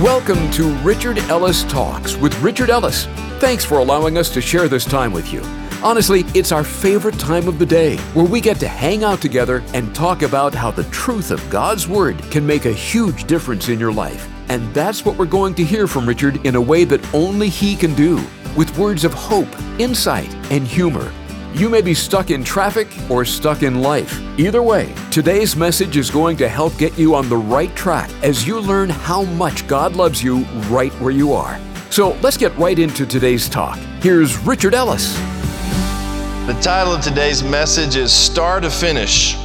Welcome to Richard Ellis Talks with Richard Ellis. Thanks for allowing us to share this time with you. Honestly, it's our favorite time of the day where we get to hang out together and talk about how the truth of God's Word can make a huge difference in your life. And that's what we're going to hear from Richard in a way that only he can do, with words of hope, insight, and humor. You may be stuck in traffic or stuck in life. Either way, today's message is going to help get you on the right track as you learn how much God loves you right where you are. So let's get right into today's talk. Here's Richard Ellis. The title of today's message is Star to Finish.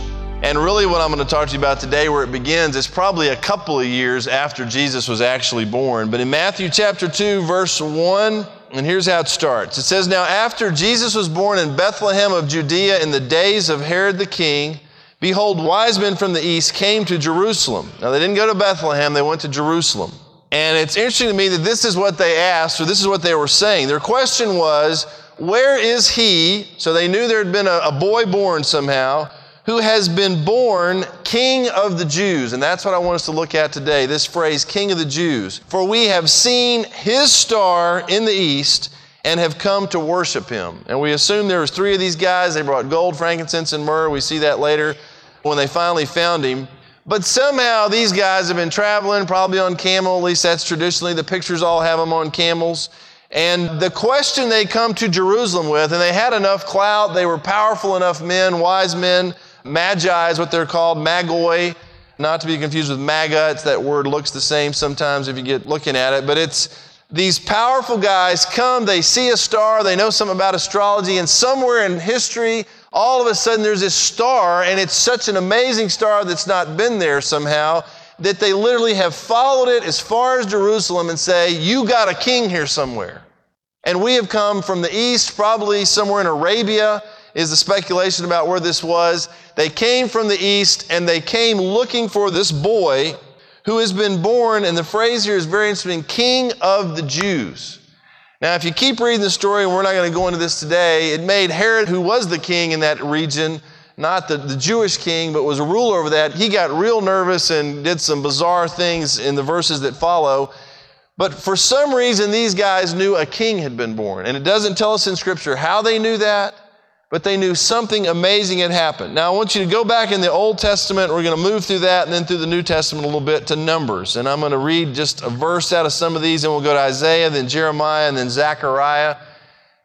And really, what I'm going to talk to you about today, where it begins, is probably a couple of years after Jesus was actually born. But in Matthew chapter 2, verse 1, and here's how it starts. It says, Now after Jesus was born in Bethlehem of Judea in the days of Herod the king, behold, wise men from the east came to Jerusalem. Now they didn't go to Bethlehem, they went to Jerusalem. And it's interesting to me that this is what they asked, or this is what they were saying. Their question was, Where is he? So they knew there had been a, a boy born somehow who has been born King of the Jews. And that's what I want us to look at today this phrase, King of the Jews. For we have seen his star in the east and have come to worship him. And we assume there was three of these guys. They brought gold, frankincense, and myrrh. We see that later when they finally found him. But somehow these guys have been traveling, probably on camel, at least that's traditionally. The pictures all have them on camels. And the question they come to Jerusalem with, and they had enough clout, they were powerful enough men, wise men, Magi is what they're called, magoi, not to be confused with MAGA. It's that word looks the same sometimes if you get looking at it, but it's these powerful guys come, they see a star, they know something about astrology, and somewhere in history, all of a sudden there's this star, and it's such an amazing star that's not been there somehow that they literally have followed it as far as Jerusalem and say, You got a king here somewhere. And we have come from the east, probably somewhere in Arabia, is the speculation about where this was. They came from the east and they came looking for this boy who has been born, and the phrase here is very interesting King of the Jews. Now, if you keep reading the story, and we're not going to go into this today, it made Herod, who was the king in that region, not the, the Jewish king, but was a ruler over that, he got real nervous and did some bizarre things in the verses that follow. But for some reason, these guys knew a king had been born. And it doesn't tell us in Scripture how they knew that but they knew something amazing had happened. Now, I want you to go back in the Old Testament. We're going to move through that and then through the New Testament a little bit to Numbers. And I'm going to read just a verse out of some of these, and we'll go to Isaiah, then Jeremiah, and then Zechariah.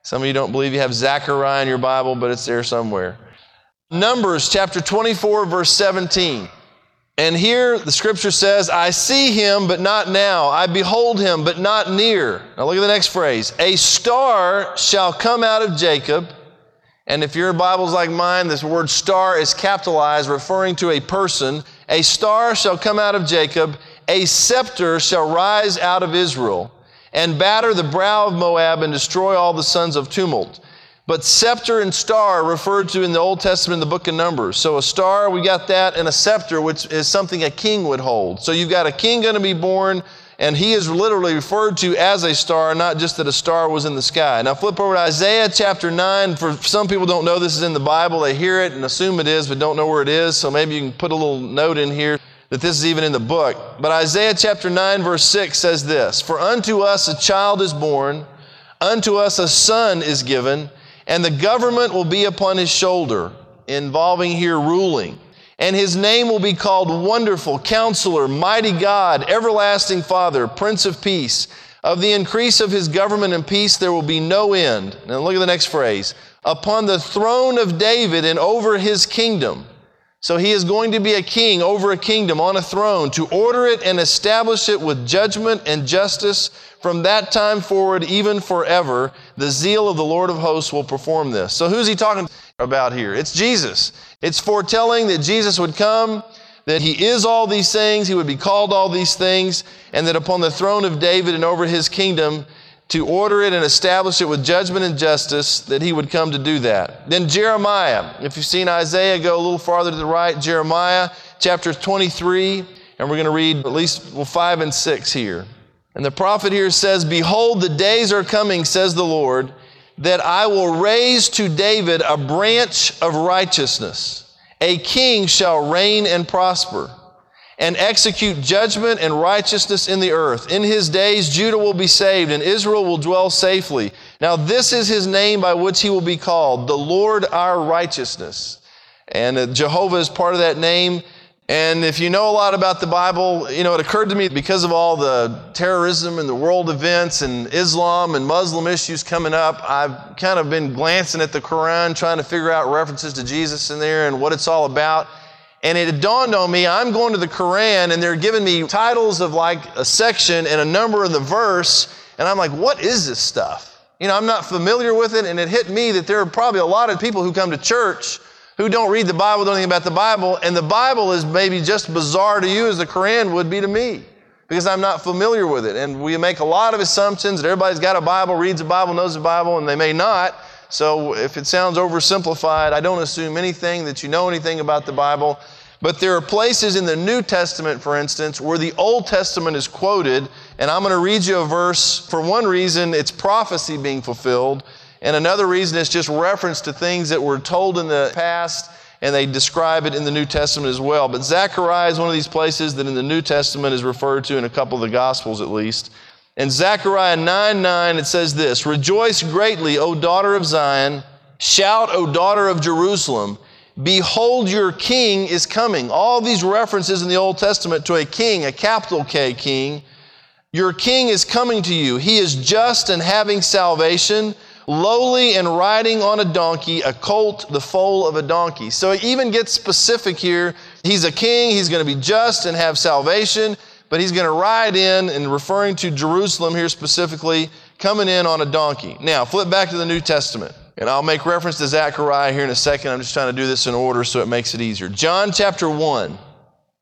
Some of you don't believe you have Zechariah in your Bible, but it's there somewhere. Numbers chapter 24, verse 17. And here the scripture says, I see him, but not now. I behold him, but not near. Now look at the next phrase. A star shall come out of Jacob and if your Bible's like mine, this word star is capitalized, referring to a person. A star shall come out of Jacob, a scepter shall rise out of Israel, and batter the brow of Moab and destroy all the sons of tumult. But scepter and star referred to in the Old Testament in the book of Numbers. So a star, we got that, and a scepter, which is something a king would hold. So you've got a king going to be born and he is literally referred to as a star, not just that a star was in the sky. Now flip over to Isaiah chapter 9. For some people don't know this is in the Bible. They hear it and assume it is, but don't know where it is. So maybe you can put a little note in here that this is even in the book. But Isaiah chapter 9, verse 6 says this For unto us a child is born, unto us a son is given, and the government will be upon his shoulder, involving here ruling and his name will be called Wonderful, Counselor, Mighty God, Everlasting Father, Prince of Peace. Of the increase of his government and peace there will be no end. Now look at the next phrase. Upon the throne of David and over his kingdom. So he is going to be a king over a kingdom on a throne to order it and establish it with judgment and justice from that time forward, even forever. The zeal of the Lord of hosts will perform this. So who's he talking about here? It's Jesus. It's foretelling that Jesus would come, that he is all these things, he would be called all these things, and that upon the throne of David and over his kingdom, to order it and establish it with judgment and justice, that he would come to do that. Then Jeremiah, if you've seen Isaiah, go a little farther to the right, Jeremiah chapter 23, and we're going to read at least well, 5 and 6 here. And the prophet here says, Behold, the days are coming, says the Lord that I will raise to David a branch of righteousness. A king shall reign and prosper. and execute judgment and righteousness in the earth. In his days, Judah will be saved and Israel will dwell safely. Now, this is his name by which he will be called, the Lord our righteousness. And Jehovah is part of that name. And if you know a lot about the Bible, you know, it occurred to me because of all the terrorism and the world events and Islam and Muslim issues coming up, I've kind of been glancing at the Quran, trying to figure out references to Jesus in there and what it's all about. And it dawned on me, I'm going to the Quran and they're giving me titles of like a section and a number of the verse. And I'm like, what is this stuff? You know, I'm not familiar with it. And it hit me that there are probably a lot of people who come to church who don't read the Bible, don't think about the Bible. And the Bible is maybe just bizarre to you as the Quran would be to me because I'm not familiar with it. And we make a lot of assumptions that everybody's got a Bible, reads the Bible, knows the Bible, and they may not. So if it sounds oversimplified, I don't assume anything that you know anything about the Bible. But there are places in the New Testament, for instance, where the Old Testament is quoted. And I'm going to read you a verse. For one reason, it's prophecy being fulfilled. And another reason, is just reference to things that were told in the past and they describe it in the New Testament as well. But Zechariah is one of these places that in the New Testament is referred to in a couple of the Gospels at least. In Zechariah 9 9, it says this Rejoice greatly, O daughter of Zion. Shout, O daughter of Jerusalem. Behold, your king is coming. All these references in the Old Testament to a king, a capital K king. Your king is coming to you. He is just and having salvation, lowly and riding on a donkey, a colt, the foal of a donkey. So he even gets specific here. He's a king, he's going to be just and have salvation but he's going to ride in and referring to Jerusalem here specifically, coming in on a donkey. Now, flip back to the New Testament. And I'll make reference to Zechariah here in a second. I'm just trying to do this in order so it makes it easier. John chapter 1.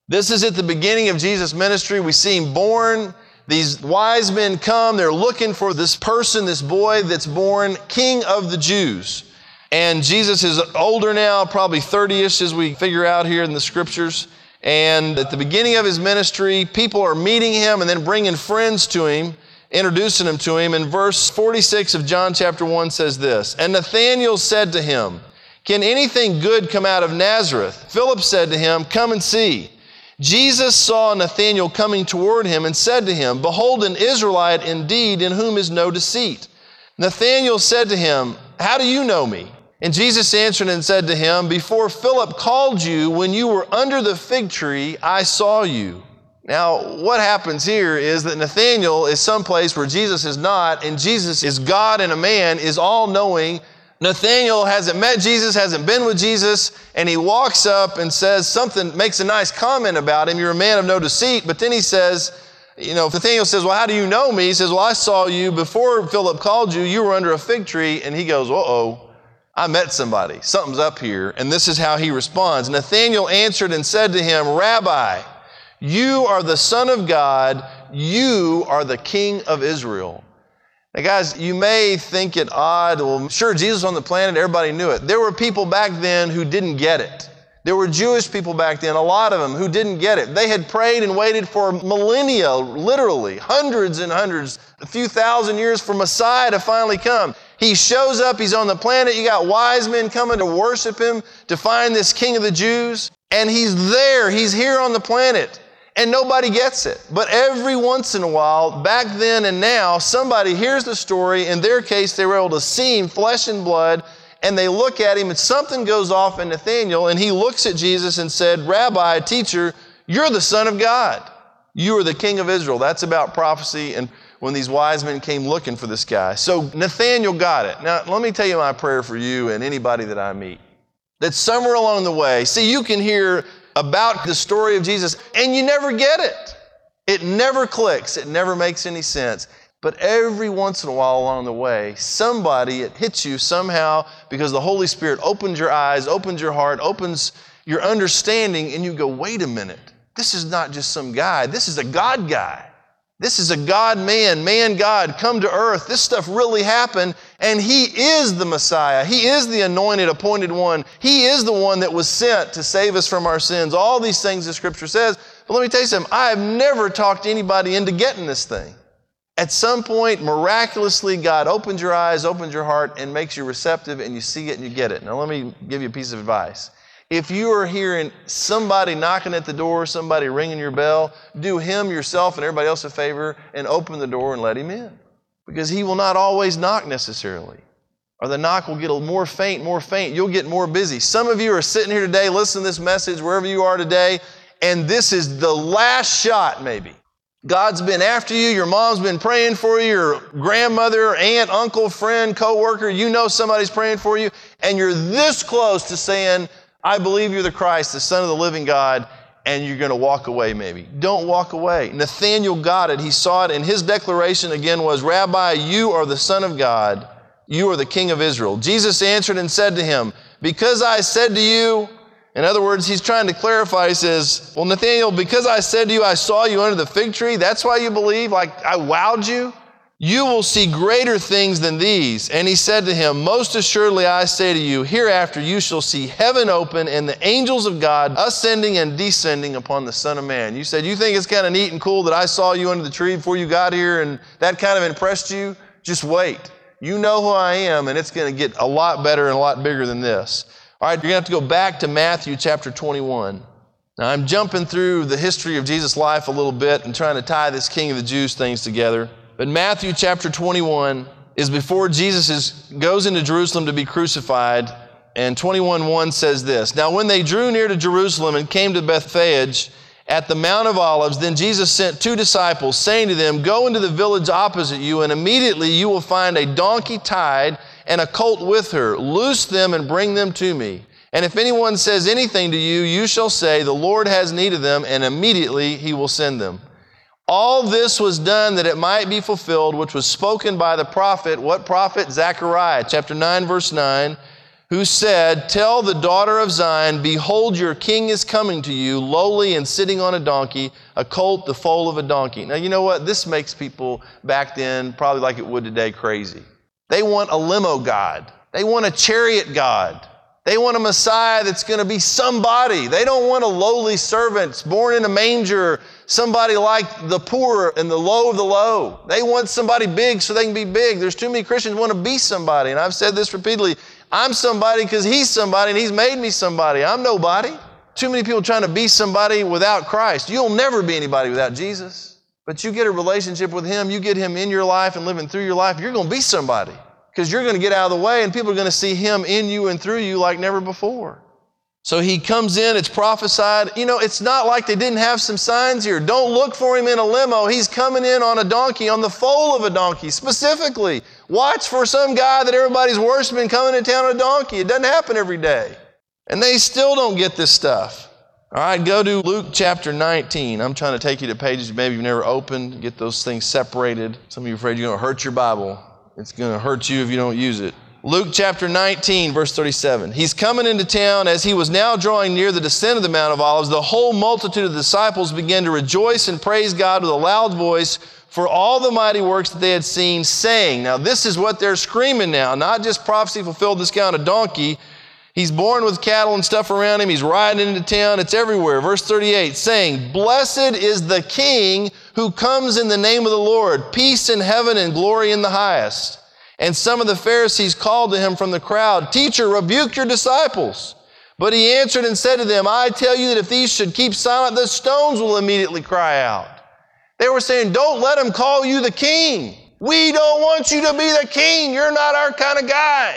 This is at the beginning of Jesus' ministry. We see him born. These wise men come. They're looking for this person, this boy that's born, king of the Jews. And Jesus is older now, probably 30 ish as we figure out here in the scriptures. And at the beginning of his ministry, people are meeting him and then bringing friends to him, introducing him to him. And verse 46 of John chapter 1 says this And Nathanael said to him, Can anything good come out of Nazareth? Philip said to him, Come and see. Jesus saw Nathanael coming toward him and said to him, Behold, an Israelite indeed, in whom is no deceit. Nathanael said to him, How do you know me? And Jesus answered and said to him, Before Philip called you, when you were under the fig tree, I saw you. Now, what happens here is that Nathanael is someplace where Jesus is not, and Jesus is God and a man, is all knowing. Nathanael hasn't met Jesus, hasn't been with Jesus, and he walks up and says something, makes a nice comment about him. You're a man of no deceit. But then he says, you know, Nathanael says, Well, how do you know me? He says, Well, I saw you before Philip called you. You were under a fig tree. And he goes, Uh oh. I met somebody. Something's up here. And this is how he responds Nathanael answered and said to him, Rabbi, you are the Son of God, you are the King of Israel. Now, guys, you may think it odd. Well, sure, Jesus on the planet, everybody knew it. There were people back then who didn't get it. There were Jewish people back then, a lot of them, who didn't get it. They had prayed and waited for millennia, literally, hundreds and hundreds, a few thousand years for Messiah to finally come. He shows up, he's on the planet. You got wise men coming to worship him, to find this king of the Jews. And he's there, he's here on the planet. And nobody gets it. But every once in a while, back then and now, somebody hears the story. In their case, they were able to see him flesh and blood. And they look at him, and something goes off in Nathaniel. And he looks at Jesus and said, Rabbi, teacher, you're the Son of God. You are the King of Israel. That's about prophecy and when these wise men came looking for this guy. So Nathaniel got it. Now, let me tell you my prayer for you and anybody that I meet. That somewhere along the way, see, you can hear about the story of Jesus and you never get it. It never clicks, it never makes any sense. But every once in a while along the way, somebody, it hits you somehow because the Holy Spirit opens your eyes, opens your heart, opens your understanding, and you go, wait a minute. This is not just some guy, this is a God guy. This is a God man, man God, come to earth. This stuff really happened, and He is the Messiah. He is the anointed, appointed one. He is the one that was sent to save us from our sins. All these things the Scripture says. But let me tell you something I have never talked anybody into getting this thing. At some point, miraculously, God opens your eyes, opens your heart, and makes you receptive, and you see it and you get it. Now, let me give you a piece of advice. If you are hearing somebody knocking at the door, somebody ringing your bell, do him, yourself, and everybody else a favor and open the door and let him in. Because he will not always knock necessarily. Or the knock will get more faint, more faint. You'll get more busy. Some of you are sitting here today, listening to this message, wherever you are today, and this is the last shot, maybe. God's been after you, your mom's been praying for you, your grandmother, aunt, uncle, friend, coworker, you know somebody's praying for you, and you're this close to saying, I believe you're the Christ, the Son of the living God, and you're going to walk away maybe. Don't walk away. Nathanael got it. He saw it, and his declaration again was, Rabbi, you are the Son of God. You are the King of Israel. Jesus answered and said to him, Because I said to you, in other words, he's trying to clarify. He says, Well, Nathanael, because I said to you, I saw you under the fig tree, that's why you believe? Like I wowed you? You will see greater things than these. And he said to him, Most assuredly I say to you, hereafter you shall see heaven open and the angels of God ascending and descending upon the Son of Man. You said, You think it's kind of neat and cool that I saw you under the tree before you got here and that kind of impressed you? Just wait. You know who I am, and it's going to get a lot better and a lot bigger than this. All right, you're going to have to go back to Matthew chapter 21. Now, I'm jumping through the history of Jesus' life a little bit and trying to tie this King of the Jews things together. But Matthew chapter 21 is before Jesus is, goes into Jerusalem to be crucified. And 21.1 says this Now, when they drew near to Jerusalem and came to Bethphage at the Mount of Olives, then Jesus sent two disciples, saying to them, Go into the village opposite you, and immediately you will find a donkey tied and a colt with her. Loose them and bring them to me. And if anyone says anything to you, you shall say, The Lord has need of them, and immediately he will send them. All this was done that it might be fulfilled, which was spoken by the prophet. What prophet? Zechariah, chapter 9, verse 9, who said, Tell the daughter of Zion, Behold, your king is coming to you, lowly and sitting on a donkey, a colt, the foal of a donkey. Now, you know what? This makes people back then, probably like it would today, crazy. They want a limo God. They want a chariot God. They want a Messiah that's going to be somebody. They don't want a lowly servant born in a manger, somebody like the poor and the low of the low. They want somebody big so they can be big. There's too many Christians want to be somebody. And I've said this repeatedly I'm somebody because He's somebody and He's made me somebody. I'm nobody. Too many people trying to be somebody without Christ. You'll never be anybody without Jesus. But you get a relationship with Him, you get Him in your life and living through your life, you're going to be somebody because you're going to get out of the way and people are going to see Him in you and through you like never before. So he comes in, it's prophesied. You know, it's not like they didn't have some signs here. Don't look for him in a limo. He's coming in on a donkey, on the foal of a donkey, specifically. Watch for some guy that everybody's worshiping coming to town on a donkey. It doesn't happen every day. And they still don't get this stuff. All right, go to Luke chapter 19. I'm trying to take you to pages maybe you've never opened, get those things separated. Some of you are afraid you're going to hurt your Bible. It's going to hurt you if you don't use it. Luke chapter 19, verse 37. He's coming into town. As he was now drawing near the descent of the Mount of Olives, the whole multitude of disciples began to rejoice and praise God with a loud voice for all the mighty works that they had seen, saying, Now, this is what they're screaming now, not just prophecy fulfilled this guy on a donkey He's born with cattle and stuff around him. He's riding into town. It's everywhere. Verse 38 saying, Blessed is the King who comes in the name of the Lord, peace in heaven and glory in the highest. And some of the Pharisees called to him from the crowd, Teacher, rebuke your disciples. But he answered and said to them, I tell you that if these should keep silent, the stones will immediately cry out. They were saying, Don't let him call you the king. We don't want you to be the king. You're not our kind of guy.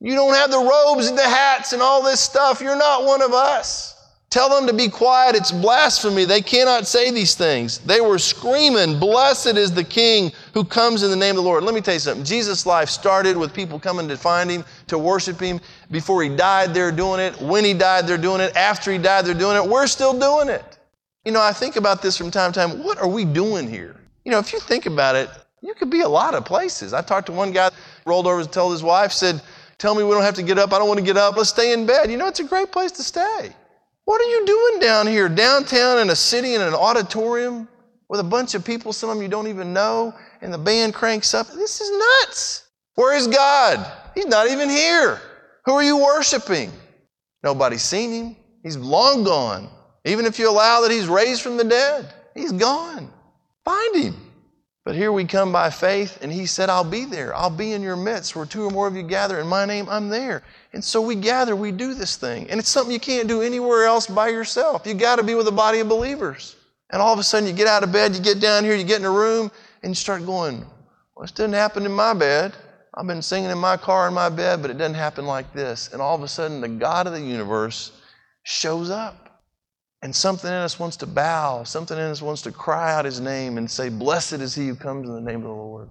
You don't have the robes and the hats and all this stuff. You're not one of us. Tell them to be quiet. It's blasphemy. They cannot say these things. They were screaming, Blessed is the King who comes in the name of the Lord. Let me tell you something. Jesus' life started with people coming to find him, to worship him. Before he died, they're doing it. When he died, they're doing it. After he died, they're doing it. We're still doing it. You know, I think about this from time to time. What are we doing here? You know, if you think about it, you could be a lot of places. I talked to one guy, rolled over and told his wife, said, Tell me we don't have to get up. I don't want to get up. Let's stay in bed. You know, it's a great place to stay. What are you doing down here, downtown in a city in an auditorium with a bunch of people, some of you don't even know, and the band cranks up? This is nuts. Where is God? He's not even here. Who are you worshiping? Nobody's seen him. He's long gone. Even if you allow that he's raised from the dead, he's gone. Find him. But here we come by faith, and he said, I'll be there. I'll be in your midst. Where two or more of you gather in my name, I'm there. And so we gather, we do this thing. And it's something you can't do anywhere else by yourself. You got to be with a body of believers. And all of a sudden, you get out of bed, you get down here, you get in a room, and you start going, Well, this didn't happen in my bed. I've been singing in my car in my bed, but it doesn't happen like this. And all of a sudden, the God of the universe shows up. And something in us wants to bow, something in us wants to cry out his name and say, Blessed is he who comes in the name of the Lord.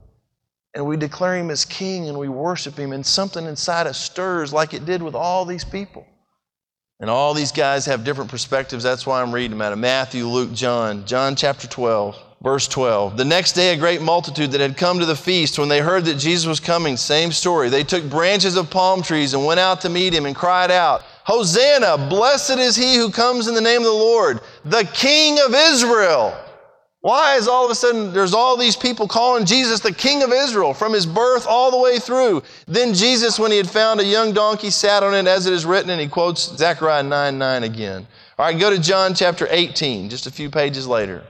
And we declare him as king and we worship him, and something inside us stirs like it did with all these people. And all these guys have different perspectives. That's why I'm reading them out of Matthew, Luke, John. John chapter 12, verse 12. The next day, a great multitude that had come to the feast, when they heard that Jesus was coming, same story. They took branches of palm trees and went out to meet him and cried out, Hosanna, blessed is he who comes in the name of the Lord, the King of Israel. Why is all of a sudden there's all these people calling Jesus the King of Israel from his birth all the way through? Then Jesus, when he had found a young donkey, sat on it as it is written, and he quotes Zechariah 9 9 again. All right, go to John chapter 18, just a few pages later.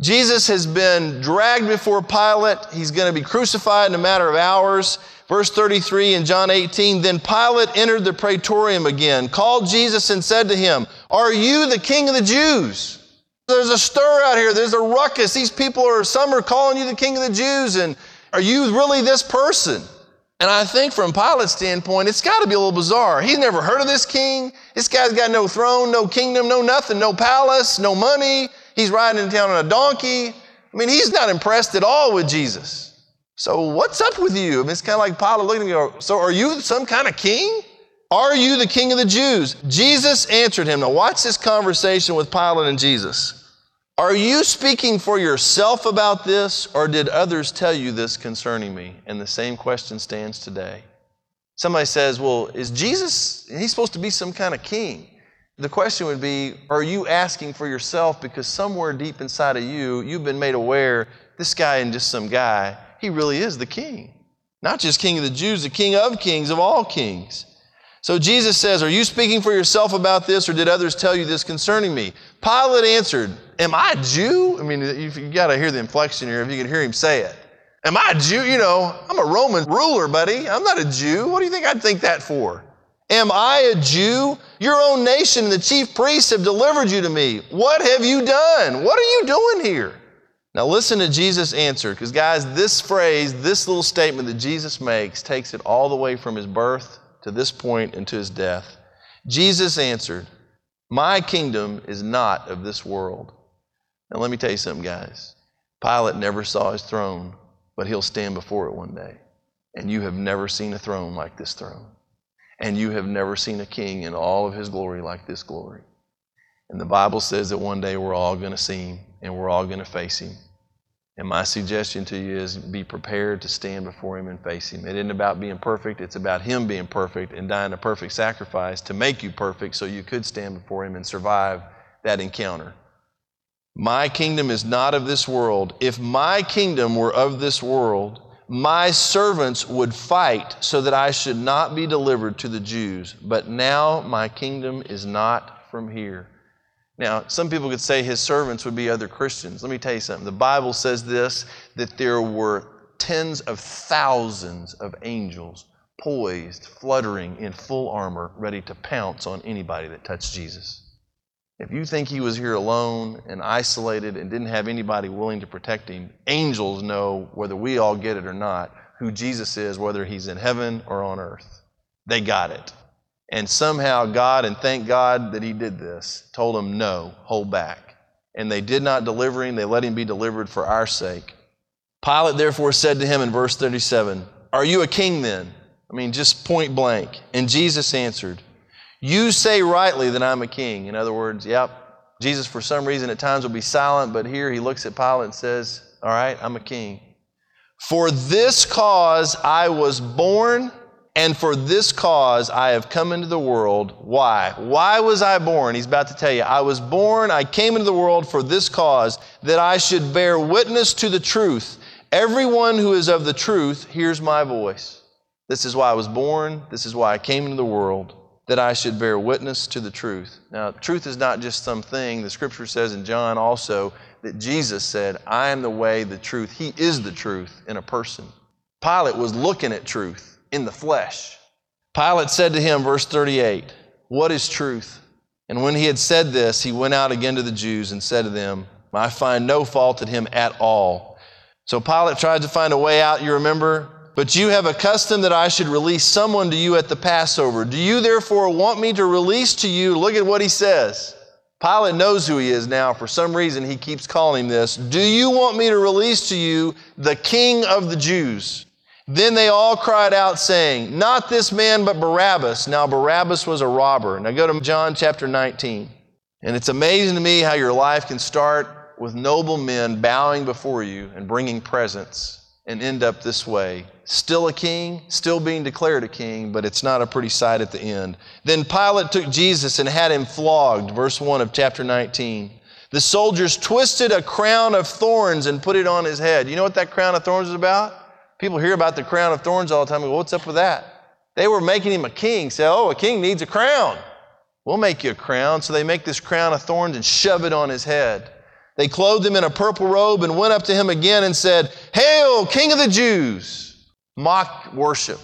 Jesus has been dragged before Pilate. He's going to be crucified in a matter of hours. Verse 33 in John 18 Then Pilate entered the praetorium again, called Jesus, and said to him, Are you the king of the Jews? There's a stir out here. There's a ruckus. These people are, some are calling you the king of the Jews, and are you really this person? And I think from Pilate's standpoint, it's got to be a little bizarre. He's never heard of this king. This guy's got no throne, no kingdom, no nothing, no palace, no money. He's riding in town on a donkey. I mean, he's not impressed at all with Jesus. So what's up with you? I mean, it's kind of like Pilate looking at me, so are you some kind of king? Are you the king of the Jews? Jesus answered him. Now watch this conversation with Pilate and Jesus. Are you speaking for yourself about this, or did others tell you this concerning me? And the same question stands today. Somebody says, Well, is Jesus, he's supposed to be some kind of king? The question would be, Are you asking for yourself because somewhere deep inside of you, you've been made aware this guy isn't just some guy, he really is the king. Not just king of the Jews, the king of kings, of all kings. So Jesus says, Are you speaking for yourself about this, or did others tell you this concerning me? Pilate answered, Am I a Jew? I mean, you've got to hear the inflection here if you can hear him say it. Am I a Jew? You know, I'm a Roman ruler, buddy. I'm not a Jew. What do you think I'd think that for? Am I a Jew? Your own nation and the chief priests have delivered you to me. What have you done? What are you doing here? Now, listen to Jesus' answer, because, guys, this phrase, this little statement that Jesus makes, takes it all the way from his birth to this point and to his death. Jesus answered, My kingdom is not of this world. Now, let me tell you something, guys. Pilate never saw his throne, but he'll stand before it one day. And you have never seen a throne like this throne. And you have never seen a king in all of his glory like this glory. And the Bible says that one day we're all going to see him and we're all going to face Him. And my suggestion to you is be prepared to stand before Him and face Him. It isn't about being perfect, it's about Him being perfect and dying a perfect sacrifice to make you perfect so you could stand before Him and survive that encounter. My kingdom is not of this world. If my kingdom were of this world, my servants would fight so that I should not be delivered to the Jews. But now my kingdom is not from here. Now, some people could say his servants would be other Christians. Let me tell you something. The Bible says this that there were tens of thousands of angels poised, fluttering in full armor, ready to pounce on anybody that touched Jesus. If you think he was here alone and isolated and didn't have anybody willing to protect him, angels know, whether we all get it or not, who Jesus is, whether he's in heaven or on earth. They got it. And somehow God, and thank God that He did this, told them, no, hold back. And they did not deliver him, they let him be delivered for our sake. Pilate therefore said to him in verse 37, Are you a king then? I mean, just point blank. And Jesus answered, You say rightly that I'm a king. In other words, yep, Jesus for some reason at times will be silent, but here he looks at Pilate and says, All right, I'm a king. For this cause I was born and for this cause I have come into the world. Why? Why was I born? He's about to tell you. I was born, I came into the world for this cause, that I should bear witness to the truth. Everyone who is of the truth hears my voice. This is why I was born. This is why I came into the world, that I should bear witness to the truth. Now, truth is not just something. The scripture says in John also that Jesus said, I am the way, the truth. He is the truth in a person. Pilate was looking at truth in the flesh. Pilate said to him, verse 38, What is truth? And when he had said this, he went out again to the Jews and said to them, I find no fault in him at all. So Pilate tried to find a way out, you remember? But you have a custom that I should release someone to you at the Passover. Do you therefore want me to release to you? Look at what he says. Pilate knows who he is now. For some reason, he keeps calling him this. Do you want me to release to you the king of the Jews? Then they all cried out, saying, Not this man, but Barabbas. Now, Barabbas was a robber. Now, go to John chapter 19. And it's amazing to me how your life can start with noble men bowing before you and bringing presents and end up this way. Still a king, still being declared a king, but it's not a pretty sight at the end. Then Pilate took Jesus and had him flogged, verse 1 of chapter 19. The soldiers twisted a crown of thorns and put it on his head. You know what that crown of thorns is about? People hear about the crown of thorns all the time. Go, What's up with that? They were making him a king. Say, oh, a king needs a crown. We'll make you a crown. So they make this crown of thorns and shove it on his head. They clothed him in a purple robe and went up to him again and said, Hail, King of the Jews! Mock worship.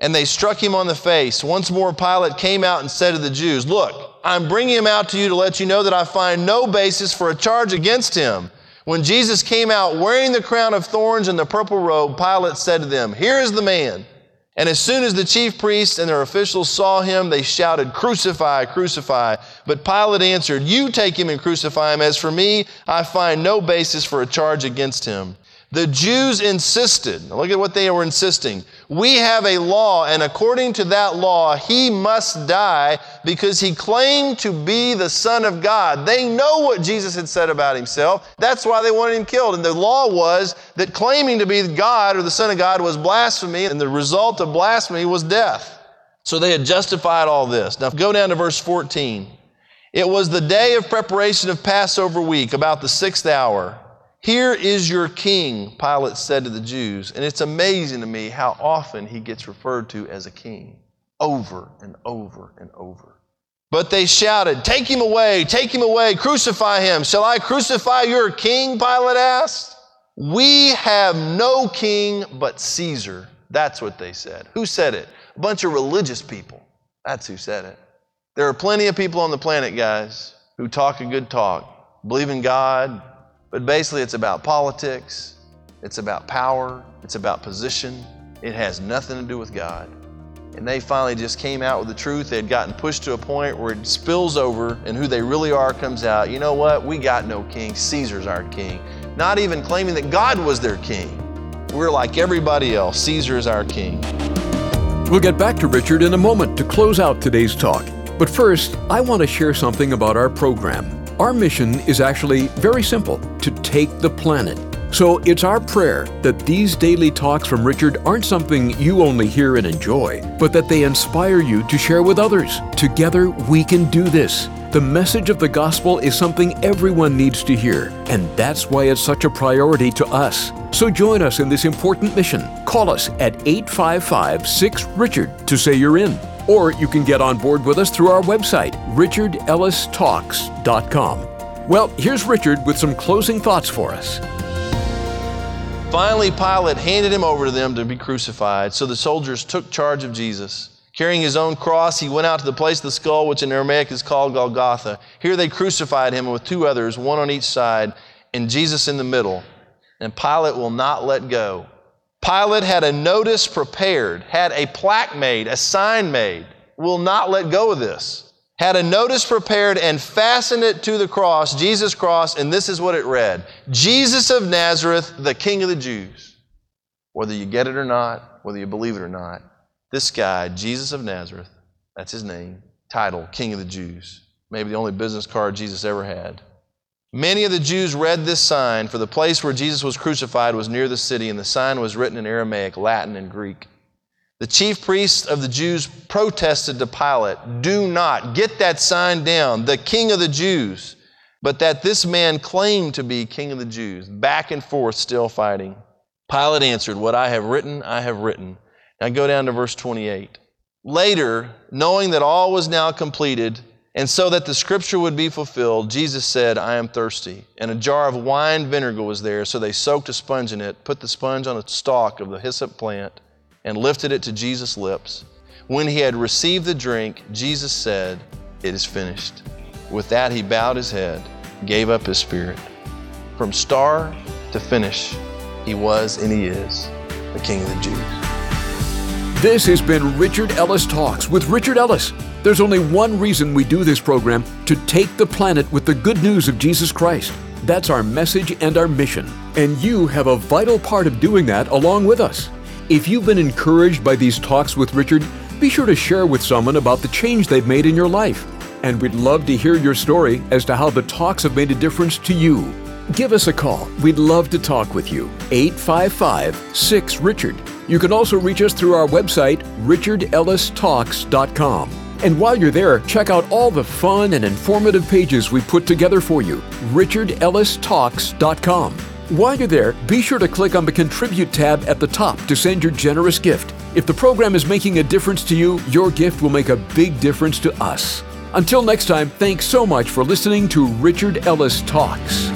And they struck him on the face. Once more, Pilate came out and said to the Jews, Look, I'm bringing him out to you to let you know that I find no basis for a charge against him. When Jesus came out wearing the crown of thorns and the purple robe, Pilate said to them, Here is the man. And as soon as the chief priests and their officials saw him, they shouted, Crucify, crucify. But Pilate answered, You take him and crucify him. As for me, I find no basis for a charge against him. The Jews insisted, look at what they were insisting. We have a law, and according to that law, he must die because he claimed to be the Son of God. They know what Jesus had said about himself. That's why they wanted him killed. And the law was that claiming to be God or the Son of God was blasphemy, and the result of blasphemy was death. So they had justified all this. Now go down to verse 14. It was the day of preparation of Passover week, about the sixth hour. Here is your king, Pilate said to the Jews. And it's amazing to me how often he gets referred to as a king, over and over and over. But they shouted, Take him away, take him away, crucify him. Shall I crucify your king? Pilate asked. We have no king but Caesar. That's what they said. Who said it? A bunch of religious people. That's who said it. There are plenty of people on the planet, guys, who talk a good talk, believe in God, but basically, it's about politics, it's about power, it's about position. It has nothing to do with God. And they finally just came out with the truth. They had gotten pushed to a point where it spills over and who they really are comes out. You know what? We got no king. Caesar's our king. Not even claiming that God was their king. We're like everybody else. Caesar is our king. We'll get back to Richard in a moment to close out today's talk. But first, I want to share something about our program. Our mission is actually very simple to take the planet. So it's our prayer that these daily talks from Richard aren't something you only hear and enjoy, but that they inspire you to share with others. Together, we can do this. The message of the gospel is something everyone needs to hear, and that's why it's such a priority to us. So join us in this important mission. Call us at 855 6 Richard to say you're in. Or you can get on board with us through our website, richardellistalks.com. Well, here's Richard with some closing thoughts for us. Finally, Pilate handed him over to them to be crucified. So the soldiers took charge of Jesus. Carrying his own cross, he went out to the place of the skull, which in Aramaic is called Golgotha. Here they crucified him with two others, one on each side, and Jesus in the middle. And Pilate will not let go. Pilate had a notice prepared, had a plaque made, a sign made, will not let go of this. Had a notice prepared and fastened it to the cross, Jesus' cross, and this is what it read Jesus of Nazareth, the King of the Jews. Whether you get it or not, whether you believe it or not, this guy, Jesus of Nazareth, that's his name, title, King of the Jews. Maybe the only business card Jesus ever had. Many of the Jews read this sign, for the place where Jesus was crucified was near the city, and the sign was written in Aramaic, Latin, and Greek. The chief priests of the Jews protested to Pilate, Do not get that sign down, the king of the Jews, but that this man claimed to be king of the Jews. Back and forth, still fighting. Pilate answered, What I have written, I have written. Now go down to verse 28. Later, knowing that all was now completed, And so that the scripture would be fulfilled, Jesus said, I am thirsty. And a jar of wine vinegar was there, so they soaked a sponge in it, put the sponge on a stalk of the hyssop plant, and lifted it to Jesus' lips. When he had received the drink, Jesus said, It is finished. With that, he bowed his head, gave up his spirit. From star to finish, he was and he is the King of the Jews. This has been Richard Ellis Talks with Richard Ellis. There's only one reason we do this program to take the planet with the good news of Jesus Christ. That's our message and our mission. And you have a vital part of doing that along with us. If you've been encouraged by these talks with Richard, be sure to share with someone about the change they've made in your life. And we'd love to hear your story as to how the talks have made a difference to you. Give us a call. We'd love to talk with you. 855 6 Richard. You can also reach us through our website, richardellistalks.com. And while you're there, check out all the fun and informative pages we put together for you. richardellistalks.com. While you're there, be sure to click on the Contribute tab at the top to send your generous gift. If the program is making a difference to you, your gift will make a big difference to us. Until next time, thanks so much for listening to Richard Ellis Talks.